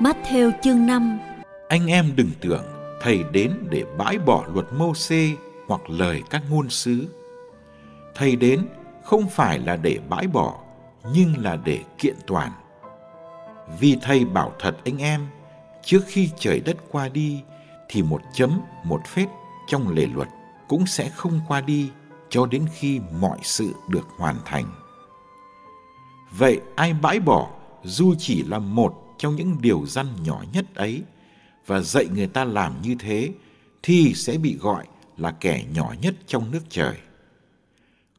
Matthew chương 5 Anh em đừng tưởng thầy đến để bãi bỏ luật mô xê hoặc lời các ngôn sứ. Thầy đến không phải là để bãi bỏ, nhưng là để kiện toàn. Vì thầy bảo thật anh em, trước khi trời đất qua đi, thì một chấm, một phết trong lề luật cũng sẽ không qua đi cho đến khi mọi sự được hoàn thành. Vậy ai bãi bỏ dù chỉ là một trong những điều răn nhỏ nhất ấy và dạy người ta làm như thế thì sẽ bị gọi là kẻ nhỏ nhất trong nước trời.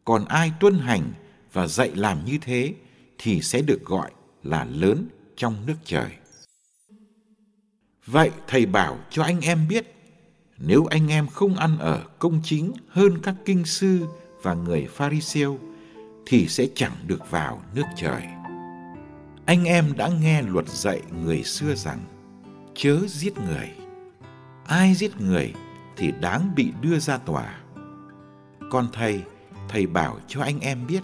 Còn ai tuân hành và dạy làm như thế thì sẽ được gọi là lớn trong nước trời. Vậy thầy bảo cho anh em biết, nếu anh em không ăn ở công chính hơn các kinh sư và người Pharisêu thì sẽ chẳng được vào nước trời. Anh em đã nghe luật dạy người xưa rằng chớ giết người. Ai giết người thì đáng bị đưa ra tòa. Còn thầy, thầy bảo cho anh em biết,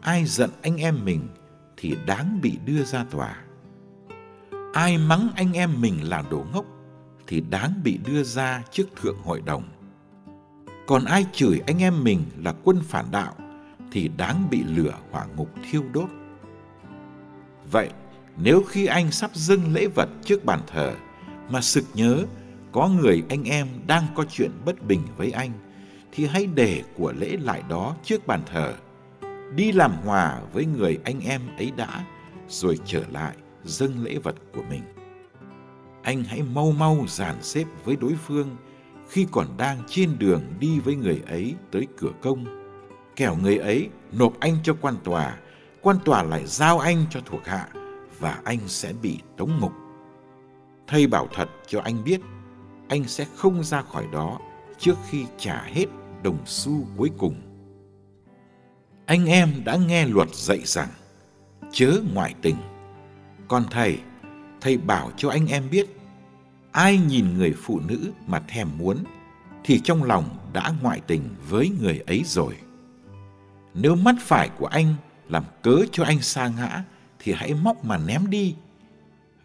ai giận anh em mình thì đáng bị đưa ra tòa. Ai mắng anh em mình là đồ ngốc thì đáng bị đưa ra trước thượng hội đồng. Còn ai chửi anh em mình là quân phản đạo thì đáng bị lửa hỏa ngục thiêu đốt. Vậy, nếu khi anh sắp dâng lễ vật trước bàn thờ mà sực nhớ có người anh em đang có chuyện bất bình với anh, thì hãy để của lễ lại đó trước bàn thờ, đi làm hòa với người anh em ấy đã, rồi trở lại dâng lễ vật của mình. Anh hãy mau mau dàn xếp với đối phương khi còn đang trên đường đi với người ấy tới cửa công. Kẻo người ấy nộp anh cho quan tòa quan tòa lại giao anh cho thuộc hạ và anh sẽ bị tống ngục. Thầy bảo thật cho anh biết, anh sẽ không ra khỏi đó trước khi trả hết đồng xu cuối cùng. Anh em đã nghe luật dạy rằng chớ ngoại tình. Còn thầy, thầy bảo cho anh em biết, ai nhìn người phụ nữ mà thèm muốn thì trong lòng đã ngoại tình với người ấy rồi. Nếu mắt phải của anh làm cớ cho anh sa ngã thì hãy móc mà ném đi.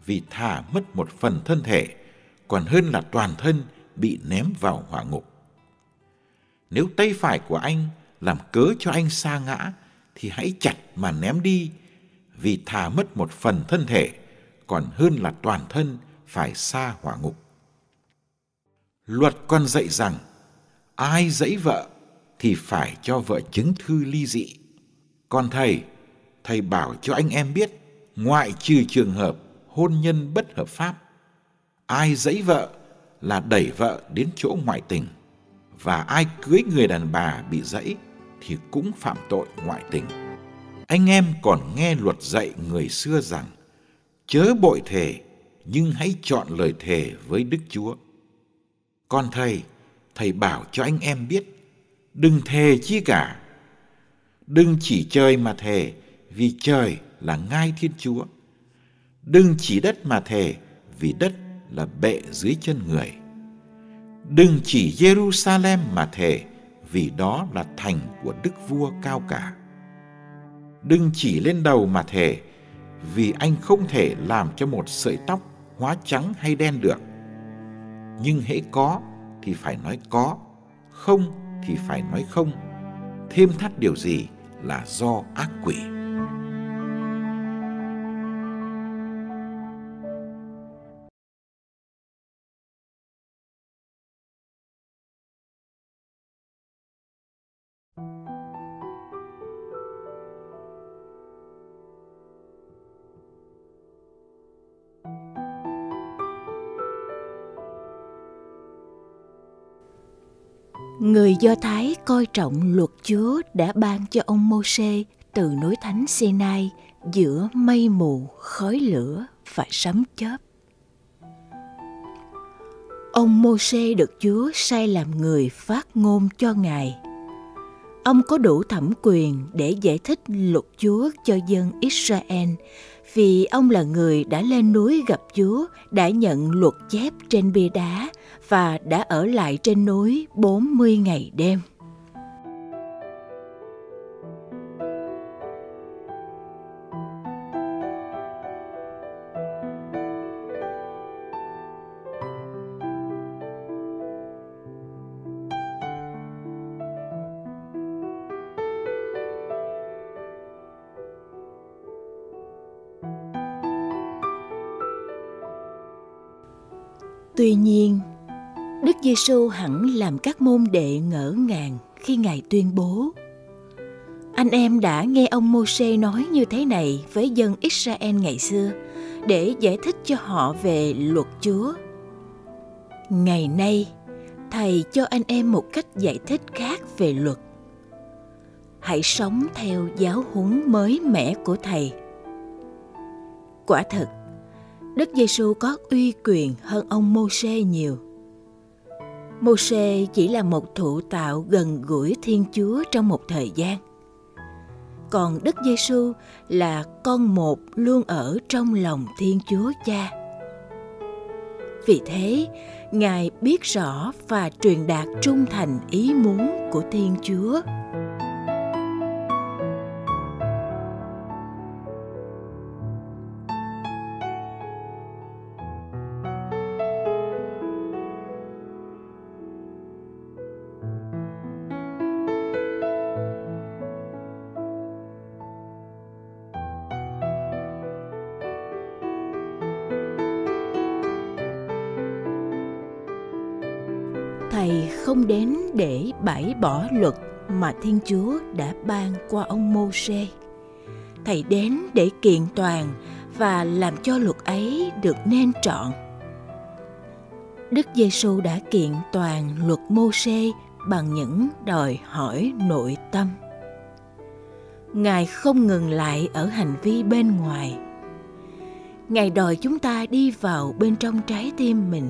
Vì thà mất một phần thân thể, còn hơn là toàn thân bị ném vào hỏa ngục. Nếu tay phải của anh làm cớ cho anh sa ngã thì hãy chặt mà ném đi vì thà mất một phần thân thể, còn hơn là toàn thân phải xa hỏa ngục. Luật còn dạy rằng, ai dẫy vợ thì phải cho vợ chứng thư ly dị còn thầy, thầy bảo cho anh em biết, ngoại trừ trường hợp hôn nhân bất hợp pháp, ai dẫy vợ là đẩy vợ đến chỗ ngoại tình, và ai cưới người đàn bà bị dẫy thì cũng phạm tội ngoại tình. Anh em còn nghe luật dạy người xưa rằng, chớ bội thề, nhưng hãy chọn lời thề với Đức Chúa. Còn thầy, thầy bảo cho anh em biết, đừng thề chi cả, Đừng chỉ trời mà thề, vì trời là ngai Thiên Chúa. Đừng chỉ đất mà thề, vì đất là bệ dưới chân người. Đừng chỉ Jerusalem mà thề, vì đó là thành của Đức Vua cao cả. Đừng chỉ lên đầu mà thề, vì anh không thể làm cho một sợi tóc hóa trắng hay đen được. Nhưng hễ có thì phải nói có, không thì phải nói không. Thêm thắt điều gì là do ác quỷ. Người Do Thái coi trọng luật Chúa đã ban cho ông Môsê từ núi thánh Sinai giữa mây mù, khói lửa và sấm chớp. Ông Môsê được Chúa sai làm người phát ngôn cho Ngài. Ông có đủ thẩm quyền để giải thích luật Chúa cho dân Israel vì ông là người đã lên núi gặp Chúa, đã nhận luật chép trên bia đá và đã ở lại trên núi 40 ngày đêm. Tuy nhiên, Đức Giêsu hẳn làm các môn đệ ngỡ ngàng khi Ngài tuyên bố Anh em đã nghe ông Môsê nói như thế này với dân Israel ngày xưa để giải thích cho họ về luật Chúa. Ngày nay, Thầy cho anh em một cách giải thích khác về luật. Hãy sống theo giáo huấn mới mẻ của Thầy. Quả thật, Đức Giêsu có uy quyền hơn ông Môsê nhiều. Môsê chỉ là một thụ tạo gần gũi Thiên Chúa trong một thời gian. Còn Đức Giêsu là con một luôn ở trong lòng Thiên Chúa Cha. Vì thế, Ngài biết rõ và truyền đạt trung thành ý muốn của Thiên Chúa. Không đến để bãi bỏ luật mà thiên chúa đã ban qua ông mô sê thầy đến để kiện toàn và làm cho luật ấy được nên trọn. Đức giêsu đã kiện toàn luật mô sê bằng những đòi hỏi nội tâm. Ngài không ngừng lại ở hành vi bên ngoài. Ngài đòi chúng ta đi vào bên trong trái tim mình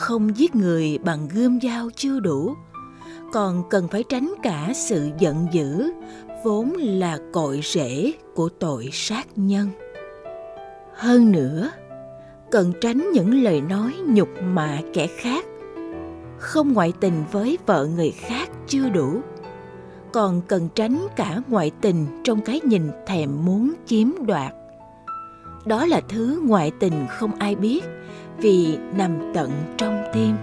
không giết người bằng gươm dao chưa đủ. Còn cần phải tránh cả sự giận dữ, vốn là cội rễ của tội sát nhân. Hơn nữa, cần tránh những lời nói nhục mạ kẻ khác. Không ngoại tình với vợ người khác chưa đủ. Còn cần tránh cả ngoại tình trong cái nhìn thèm muốn chiếm đoạt đó là thứ ngoại tình không ai biết vì nằm tận trong tim.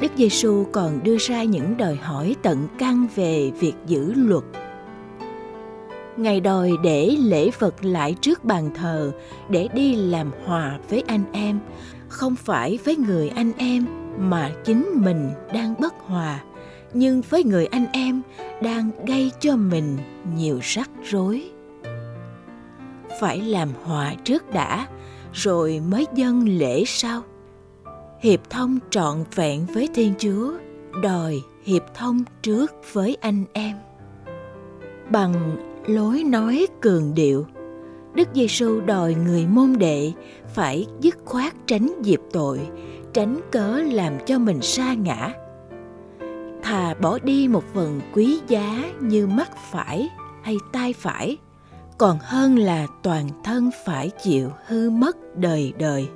Đức Giêsu còn đưa ra những đòi hỏi tận căn về việc giữ luật. Ngài đòi để lễ vật lại trước bàn thờ để đi làm hòa với anh em, không phải với người anh em mà chính mình đang bất hòa, nhưng với người anh em đang gây cho mình nhiều rắc rối. Phải làm hòa trước đã, rồi mới dâng lễ sau hiệp thông trọn vẹn với thiên chúa, đòi hiệp thông trước với anh em. Bằng lối nói cường điệu, đức giêsu đòi người môn đệ phải dứt khoát tránh dịp tội, tránh cớ làm cho mình sa ngã. Thà bỏ đi một phần quý giá như mắt phải hay tai phải, còn hơn là toàn thân phải chịu hư mất đời đời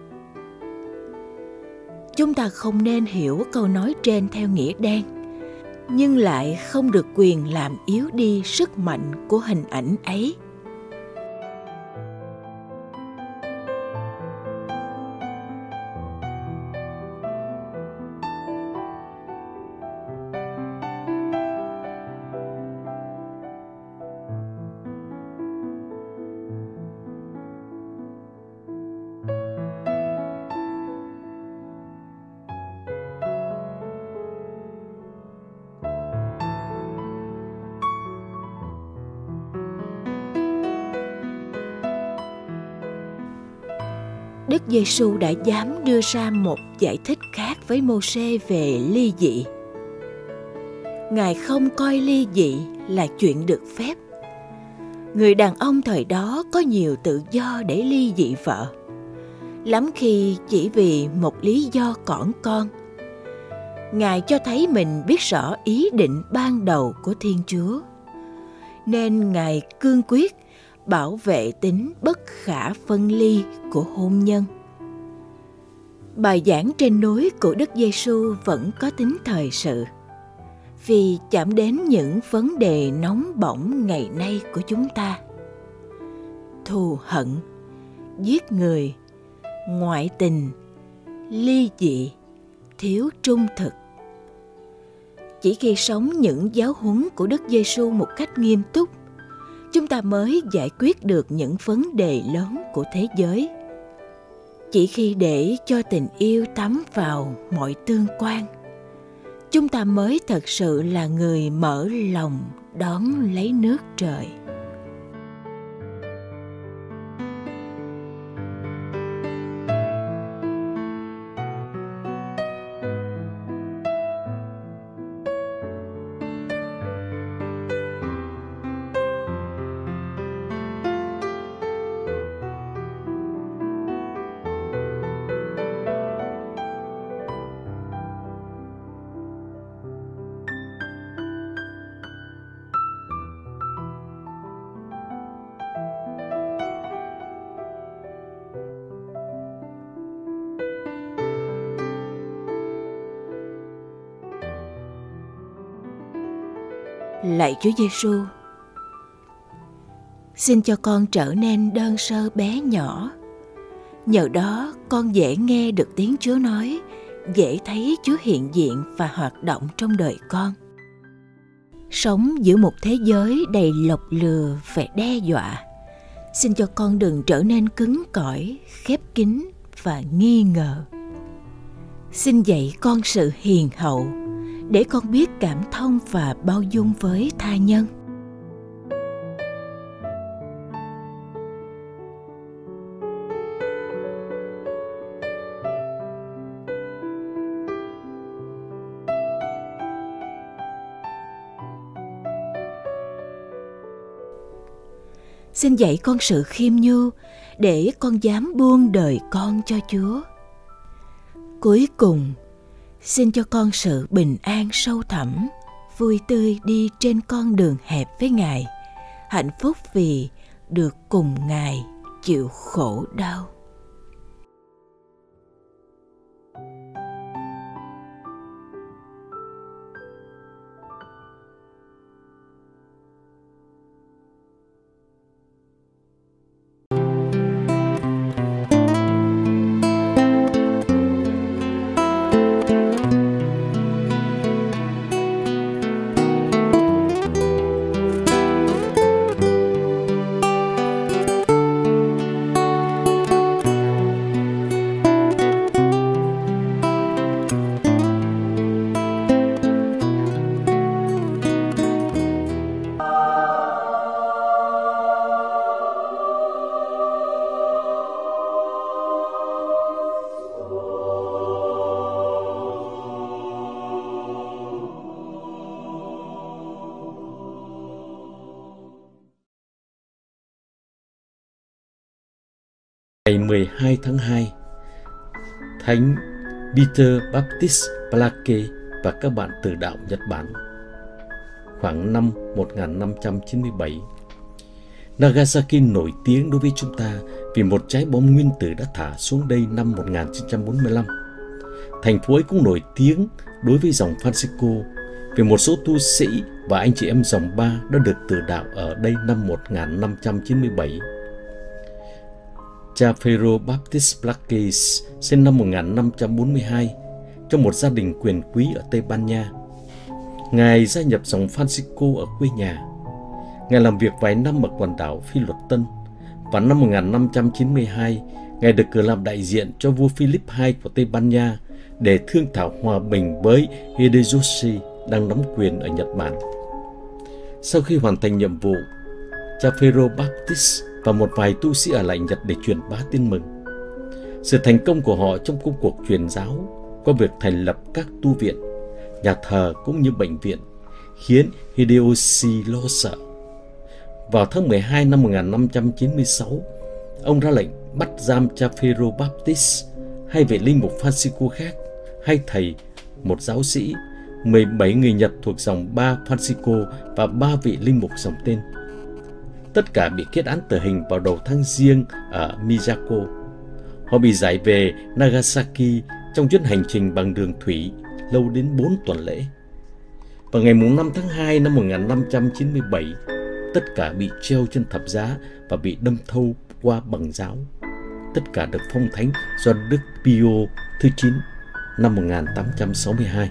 chúng ta không nên hiểu câu nói trên theo nghĩa đen, nhưng lại không được quyền làm yếu đi sức mạnh của hình ảnh ấy. Đức Giêsu đã dám đưa ra một giải thích khác với Môsê về ly dị. Ngài không coi ly dị là chuyện được phép. Người đàn ông thời đó có nhiều tự do để ly dị vợ. Lắm khi chỉ vì một lý do cỏn con. Ngài cho thấy mình biết rõ ý định ban đầu của Thiên Chúa. Nên Ngài cương quyết bảo vệ tính bất khả phân ly của hôn nhân. Bài giảng trên núi của Đức Giêsu vẫn có tính thời sự vì chạm đến những vấn đề nóng bỏng ngày nay của chúng ta. Thù hận, giết người, ngoại tình, ly dị, thiếu trung thực. Chỉ khi sống những giáo huấn của Đức Giêsu một cách nghiêm túc chúng ta mới giải quyết được những vấn đề lớn của thế giới. Chỉ khi để cho tình yêu tắm vào mọi tương quan, chúng ta mới thật sự là người mở lòng đón lấy nước trời. Lạy Chúa Giêsu. Xin cho con trở nên đơn sơ bé nhỏ. Nhờ đó con dễ nghe được tiếng Chúa nói, dễ thấy Chúa hiện diện và hoạt động trong đời con. Sống giữa một thế giới đầy lộc lừa và đe dọa. Xin cho con đừng trở nên cứng cỏi, khép kín và nghi ngờ. Xin dạy con sự hiền hậu, để con biết cảm thông và bao dung với tha nhân. Xin dạy con sự khiêm nhu để con dám buông đời con cho chúa. Cuối cùng xin cho con sự bình an sâu thẳm, vui tươi đi trên con đường hẹp với ngài. Hạnh phúc vì được cùng ngài chịu khổ đau. Ngày 12 tháng 2, Thánh Peter Baptist Plake và các bạn từ đạo Nhật Bản khoảng năm 1597. Nagasaki nổi tiếng đối với chúng ta vì một trái bom nguyên tử đã thả xuống đây năm 1945. Thành phố ấy cũng nổi tiếng đối với dòng Francisco vì một số tu sĩ và anh chị em dòng ba đã được từ đạo ở đây năm 1597 Cha Phêrô Baptist Blakes sinh năm 1542 trong một gia đình quyền quý ở Tây Ban Nha. Ngài gia nhập dòng Francisco ở quê nhà. Ngài làm việc vài năm ở quần đảo Phi Luật Tân và năm 1592, Ngài được cử làm đại diện cho vua Philip II của Tây Ban Nha để thương thảo hòa bình với Hideyoshi đang nắm quyền ở Nhật Bản. Sau khi hoàn thành nhiệm vụ, cha Phêrô Baptist và một vài tu sĩ ở lại Nhật để truyền bá tin mừng. Sự thành công của họ trong công cuộc truyền giáo qua việc thành lập các tu viện, nhà thờ cũng như bệnh viện khiến Hideyoshi lo sợ. Vào tháng 12 năm 1596, ông ra lệnh bắt giam cha Phêrô Baptist, hai vị linh mục Francisco khác, hai thầy, một giáo sĩ, 17 người Nhật thuộc dòng ba Francisco và ba vị linh mục dòng tên. Tất cả bị kết án tử hình vào đầu tháng riêng ở Miyako. Họ bị giải về Nagasaki trong chuyến hành trình bằng đường thủy lâu đến 4 tuần lễ. Vào ngày 5 tháng 2 năm 1597, tất cả bị treo trên thập giá và bị đâm thâu qua bằng giáo. Tất cả được phong thánh do Đức Pio thứ 9 năm 1862.